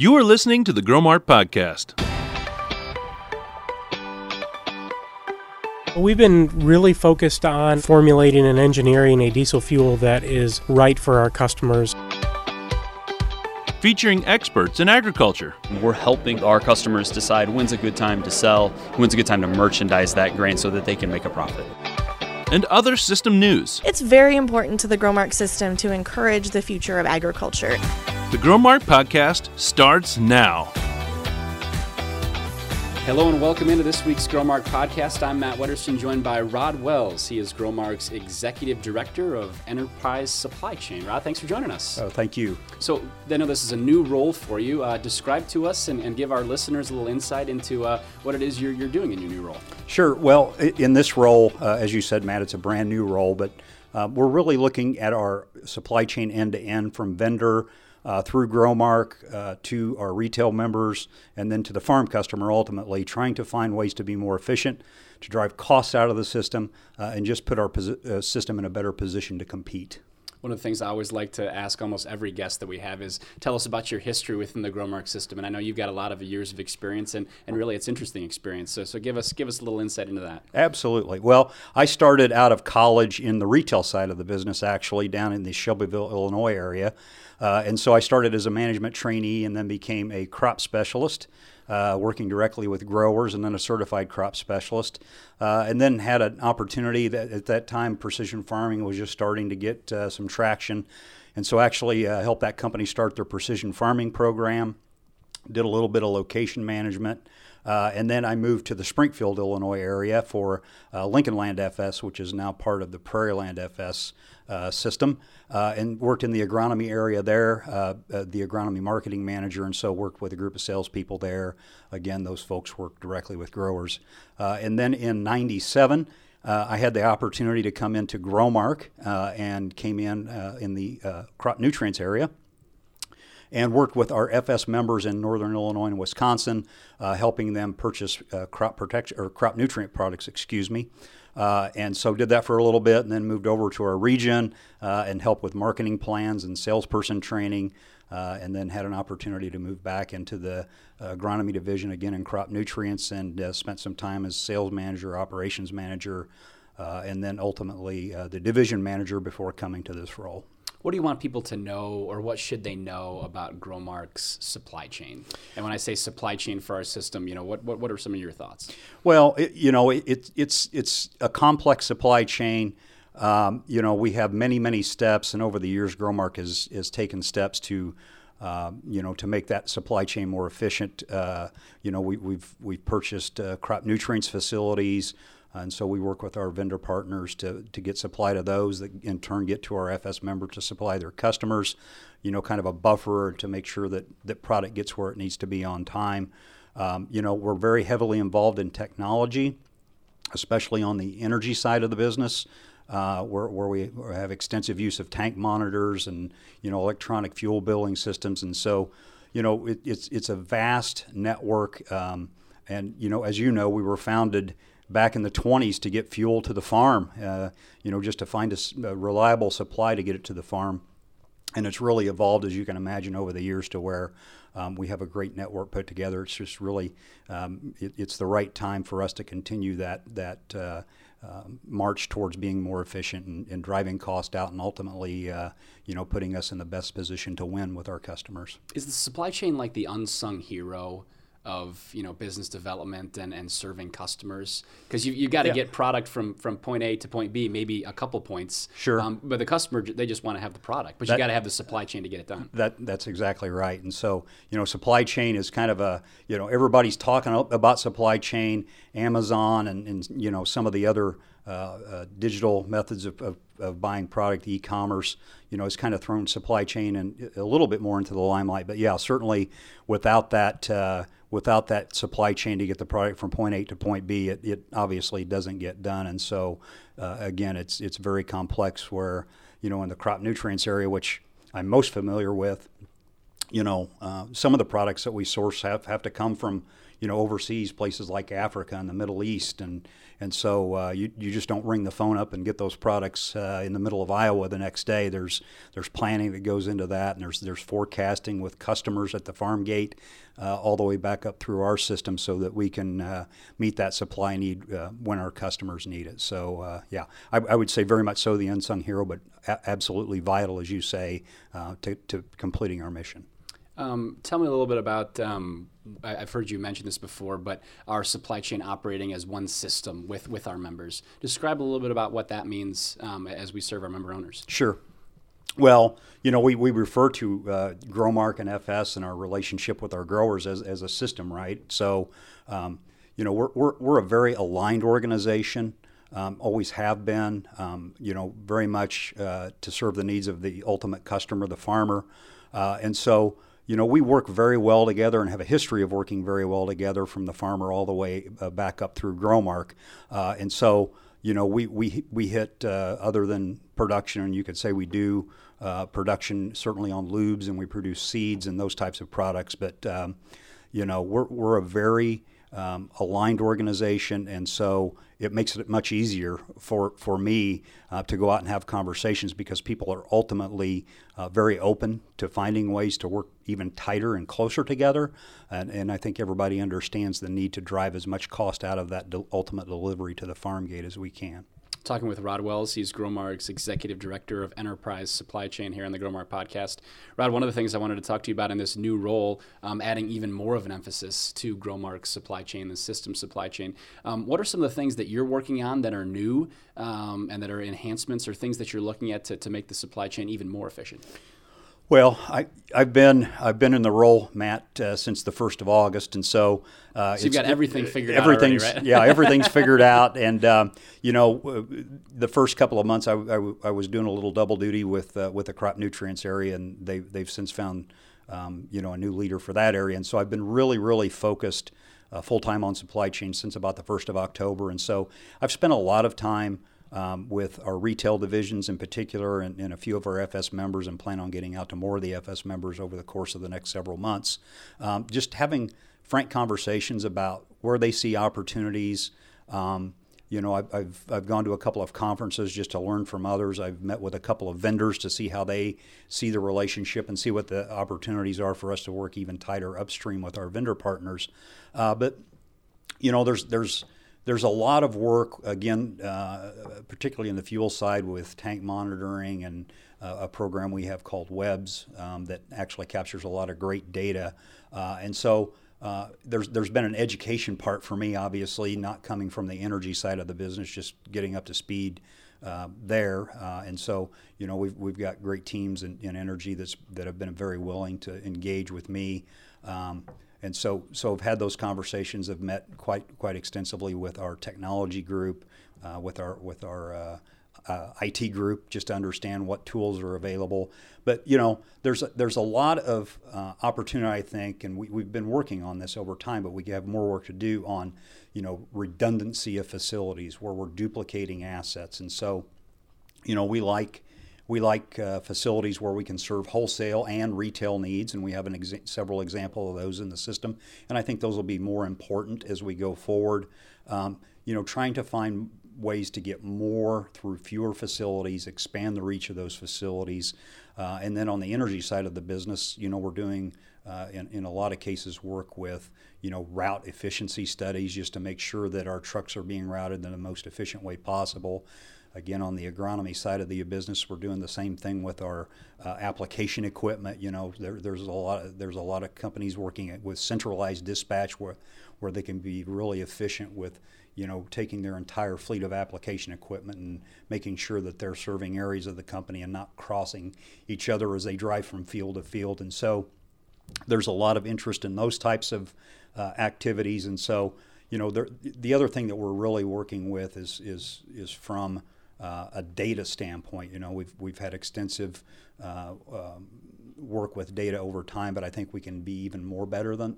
You are listening to the Growmark Podcast. We've been really focused on formulating and engineering a diesel fuel that is right for our customers. Featuring experts in agriculture, We're helping our customers decide when's a good time to sell, when's a good time to merchandise that grain so that they can make a profit. and other system news. It's very important to the Growmark system to encourage the future of agriculture. The Growmark Podcast starts now. Hello and welcome into this week's Growmark podcast. I'm Matt Wetterson, joined by Rod Wells. He is Growmark's Executive Director of Enterprise Supply Chain. Rod, thanks for joining us. Oh, thank you. So, I know this is a new role for you. Uh, describe to us and, and give our listeners a little insight into uh, what it is you're, you're doing in your new role. Sure. Well, in this role, uh, as you said, Matt, it's a brand new role, but uh, we're really looking at our supply chain end to end from vendor uh, through Growmark uh, to our retail members and then to the farm customer ultimately, trying to find ways to be more efficient, to drive costs out of the system, uh, and just put our uh, system in a better position to compete. One of the things I always like to ask almost every guest that we have is tell us about your history within the Growmark system. And I know you've got a lot of years of experience and, and really it's interesting experience. So, so give us give us a little insight into that. Absolutely. Well, I started out of college in the retail side of the business, actually, down in the Shelbyville, Illinois area. Uh, and so I started as a management trainee and then became a crop specialist, uh, working directly with growers and then a certified crop specialist. Uh, and then had an opportunity that at that time, precision farming was just starting to get uh, some traction. And so actually uh, helped that company start their precision farming program did a little bit of location management. Uh, and then I moved to the Springfield, Illinois area for uh, Lincoln Land FS, which is now part of the Prairie Land FS uh, system, uh, and worked in the agronomy area there, uh, uh, the agronomy marketing manager, and so worked with a group of salespeople there. Again, those folks work directly with growers. And then in 97, uh, I had the opportunity to come into Growmark uh, and came in uh, in the crop nutrients area and worked with our FS members in northern Illinois and Wisconsin, uh, helping them purchase uh, crop protection or crop nutrient products. Excuse me. Uh, and so did that for a little bit, and then moved over to our region uh, and helped with marketing plans and salesperson training. Uh, and then had an opportunity to move back into the agronomy division again in crop nutrients, and uh, spent some time as sales manager, operations manager, and then ultimately the division manager before coming to this role. What do you want people to know, or what should they know about Growmark's supply chain? And when I say supply chain for our system, you know, what, what, what are some of your thoughts? Well, it, you know, it, it, it's it's a complex supply chain. Um, you know, we have many many steps, and over the years, Growmark has has taken steps to. Uh, you know, to make that supply chain more efficient, uh, you know, we, we've we've purchased uh, crop nutrients facilities, and so we work with our vendor partners to, to get supply to those that in turn get to our FS member to supply their customers. You know, kind of a buffer to make sure that that product gets where it needs to be on time. Um, you know, we're very heavily involved in technology especially on the energy side of the business, uh, where, where we have extensive use of tank monitors and you know electronic fuel billing systems, and so you know it, it's it's a vast network, um, and you know as you know we were founded back in the 20s to get fuel to the farm, uh, you know just to find a reliable supply to get it to the farm and it's really evolved as you can imagine over the years to where um, we have a great network put together. It's just really um, it, it's the right time for us to continue that that uh, uh, march towards being more efficient and, and driving cost out, and ultimately, uh, you know, putting us in the best position to win with our customers. Is the supply chain like the unsung hero of you know business development and, and serving customers? Because you you got to Yeah. get product from from point A to point B, maybe a couple points. Sure. Um, but the customer they just want to have the product, but you That- got to have the supply chain to get it done. That that's exactly right. And so, you know, supply chain is kind of a, you know, everybody's talking about supply chain, Amazon, and, and you know some of the other digital methods of, of, of buying product, e-commerce. You know, has kind of thrown supply chain and a little bit more into the limelight. But yeah, certainly without that. Uh, Without that supply chain to get the product from point A to point B, it, it obviously doesn't get done. And so, uh, again, it's it's very complex. Where you know, in the crop nutrients area, which I'm most familiar with, you know, uh, some of the products that we source have, have to come from, you know, overseas places like Africa and the Middle East, and and so uh, you you just don't ring the phone up and get those products uh, in the middle of Iowa the next day. There's there's planning that goes into that, and there's there's forecasting with customers at the farm gate, uh, all the way back up through our system, so that we can uh, meet that supply need uh, when our customers need it. So uh, yeah, I, I, would say very much so the unsung hero, but a- absolutely vital, as you say, to, to completing our mission. Um, tell me a little bit about. Um, I, have heard you mention this before, but our supply chain operating as one system with with our members. Describe a little bit about what that means um, as we serve our member owners. Sure. Well, you know, we, we refer to uh, Growmark and FS and our relationship with our growers as, as a system, right? So, um, you know, we're, we're, we're a very aligned organization, um, always have been, um, you know, very much uh, to serve the needs of the ultimate customer, the farmer. Uh, and so, you know, we work very well together and have a history of working very well together from the farmer all the way uh, back up through Growmark. Uh, and so, you know, we, we, we hit, uh, other than production, and you could say we do uh, production certainly on lubes and we produce seeds and those types of products, but, um, you know, we're, we're a very um, aligned organization, and so it makes it much easier for for me uh, to go out and have conversations because people are ultimately uh, very open to finding ways to work even tighter and closer together, and, and I think everybody understands the need to drive as much cost out of that de- ultimate delivery to the farm gate as we can talking with Rod Wells. He's Growmark's Executive Director of Enterprise Supply Chain here on the Growmark podcast. Rod, one of the things I wanted to talk to you about in this new role, um, adding even more of an emphasis to Growmark's supply chain, the system supply chain. Um, what are some of the things that you're working on that are new um, and that are enhancements or things that you're looking at to, to make the supply chain even more efficient? Well, I, have been I've been in the role, Matt, uh, since the first of August, and so, uh, so you've got everything figured out. Already, right? yeah, everything's figured out, and um, you know, the first couple of months I, I, I, was doing a little double duty with uh, with the crop nutrients area, and they they've since found um, you know a new leader for that area, and so I've been really really focused uh, full time on supply chain since about the first of October, and so I've spent a lot of time um, with our retail divisions in particular and, and, a few of our FS members and plan on getting out to more of the FS members over the course of the next several months. Um, just having frank conversations about where they see opportunities. Um, you know, I've, I've, I've, gone to a couple of conferences just to learn from others. I've met with a couple of vendors to see how they see the relationship and see what the opportunities are for us to work even tighter upstream with our vendor partners. Uh, but, you know, there's, there's, there's a lot of work, again, uh, particularly in the fuel side with tank monitoring and uh, a program we have called WEBS um, that actually captures a lot of great data. Uh, and so uh, there's, there's been an education part for me, obviously, not coming from the energy side of the business, just getting up to speed. Uh, there. Uh, and so, you know, we've, we've got great teams in, energy that's, that have been very willing to engage with me. Um, and so so I've had those conversations. I've met quite quite extensively with our technology group, uh, with our with our uh, uh, IT group, just to understand what tools are available. But you know, there's a, there's a lot of uh, opportunity, I think, and we, we've been working on this over time. But we have more work to do on you know redundancy of facilities where we're duplicating assets, and so you know we like we like uh, facilities where we can serve wholesale and retail needs, and we have exa- several examples of those in the system. And I think those will be more important as we go forward. Um, you know, trying to find ways to get more through fewer facilities, expand the reach of those facilities. Uh, and then on the energy side of the business, you know, we're doing uh, in, in a lot of cases work with you know route efficiency studies just to make sure that our trucks are being routed in the most efficient way possible. Again, on the agronomy side of the business, we're doing the same thing with our uh, application equipment. You know, there, there's a lot of, there's a lot of companies working with centralized dispatch where where they can be really efficient with you know taking their entire fleet of application equipment and making sure that they're serving areas of the company and not crossing each other as they drive from field to field. And so there's a lot of interest in those types of uh, activities. And so you know, the, the other thing that we're really working with is is is from uh, a data standpoint. You know, we've we've had extensive uh, um, work with data over time, but I think we can be even more better than,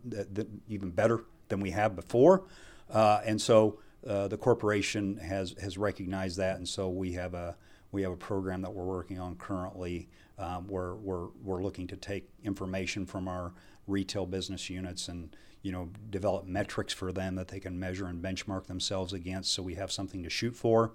even better than we have before. Uh, and so uh, the corporation has has recognized that, and so we have a we have a program that we're working on currently um, where we're, we're looking to take information from our retail business units and you know develop metrics for them that they can measure and benchmark themselves against, so we have something to shoot for.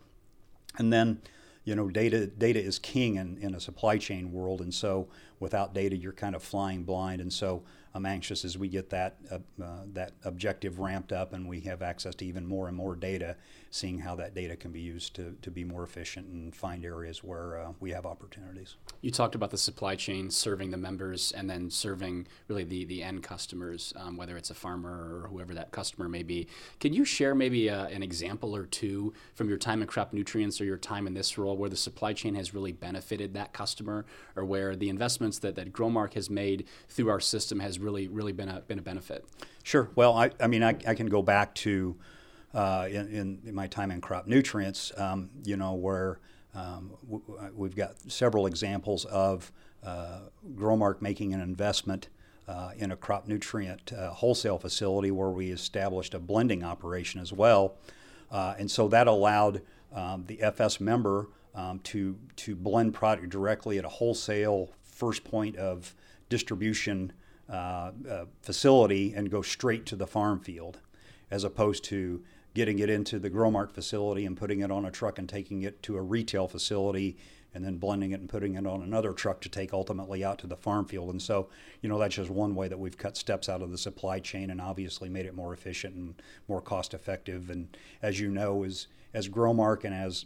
And then you know, data data is king in, in a supply chain world, and so without data, you're kind of flying blind. And so I'm anxious as we get that uh, uh, that objective ramped up and we have access to even more and more data, seeing how that data can be used to, to be more efficient and find areas where uh, we have opportunities. You talked about the supply chain serving the members and then serving really the, the end customers, um, whether it's a farmer or whoever that customer may be. Can you share maybe uh, an example or two from your time in crop nutrients or your time in this role where the supply chain has really benefited that customer or where the investments that, that Growmark has made through our system has really really really been a been a benefit. Sure. Well, I, I mean, I, I can go back to uh, in, in, my time in crop nutrients, um, you know, where um, w- we've got several examples of uh, Growmark making an investment uh, in a crop nutrient uh, wholesale facility where we established a blending operation as well. Uh, and so that allowed um, the FS member um, to, to blend product directly at a wholesale first point of distribution uh, uh, facility and go straight to the farm field, as opposed to getting it into the Growmark facility and putting it on a truck and taking it to a retail facility and then blending it and putting it on another truck to take ultimately out to the farm field. And so, you know, that's just one way that we've cut steps out of the supply chain and obviously made it more efficient and more cost effective. And as you know, as as Growmark and as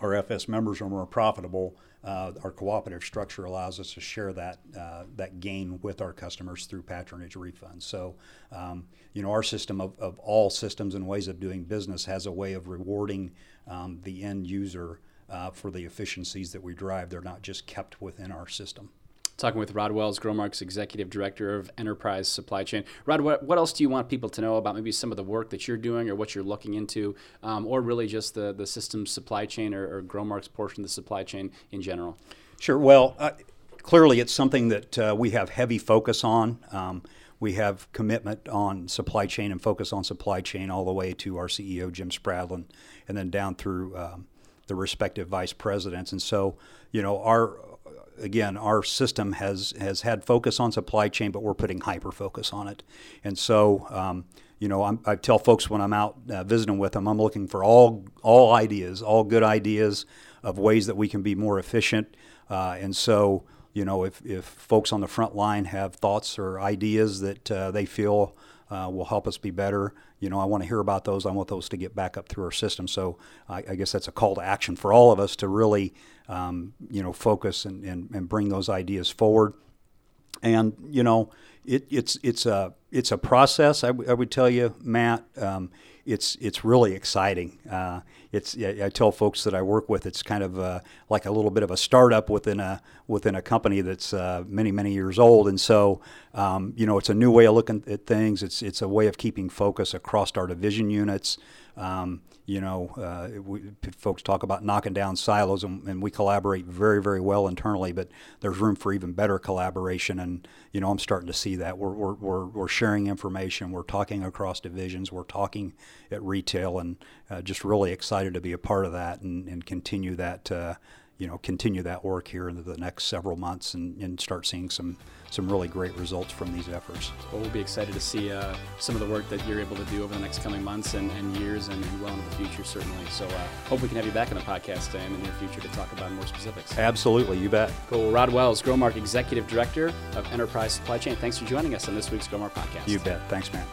our FS members are more profitable, uh, our cooperative structure allows us to share that uh, that gain with our customers through patronage refunds. So, um, you know, our system of, of all systems and ways of doing business has a way of rewarding um, the end user uh, for the efficiencies that we drive. They're not just kept within our system talking with Rod Wells, Growmark's Executive Director of Enterprise Supply Chain. Rod, what, what else do you want people to know about maybe some of the work that you're doing or what you're looking into, um, or really just the, the systems supply chain or, or Growmark's portion of the supply chain in general? Sure. Well, uh, clearly it's something that uh, we have heavy focus on. Um, we have commitment on supply chain and focus on supply chain all the way to our CEO, Jim Spradlin, and then down through um, the respective vice presidents. And so, you know, our again, our system has has had focus on supply chain, but we're putting hyper focus on it. And so, um, you know, I'm, i tell folks when I'm out uh, visiting with them, I'm looking for all all ideas, all good ideas of ways that we can be more efficient. Uh, and so, you know, if, if folks on the front line have thoughts or ideas that uh, they feel uh, will help us be better. You know, I want to hear about those. I want those to get back up through our system. So I, I guess that's a call to action for all of us to really, um, you know, focus and, and, and bring those ideas forward. And you know, it, it's it's a it's a process. I, w- I would tell you, Matt. Um, it's it's really exciting. Uh, it's I tell folks that I work with, it's kind of uh, like a little bit of a startup within a within a company that's uh, many many years old, and so um, you know it's a new way of looking at things. It's it's a way of keeping focus across our division units. Um, you know, uh, we, folks talk about knocking down silos, and, and, we collaborate very, very well internally. But there's room for even better collaboration, and you know, I'm starting to see that. We're we're, we're, we're sharing information, we're talking across divisions, we're talking at retail, and uh, just really excited to be a part of that and, and continue that. Uh, you know, continue that work here into the next several months and, and start seeing some some really great results from these efforts. Well, we'll be excited to see uh, some of the work that you're able to do over the next coming months and, and years and, and, well into the future, certainly. So, uh, hope we can have you back on the podcast in the near future to talk about more specifics. Absolutely, you bet. Cool. Rod Wells, Growmark Executive Director of Enterprise Supply Chain. Thanks for joining us on this week's Growmark podcast. You bet. Thanks, man.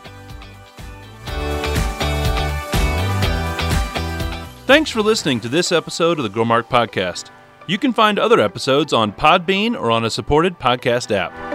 Thanks for listening to this episode of the Growmark Podcast. You can find other episodes on Podbean or on a supported podcast app.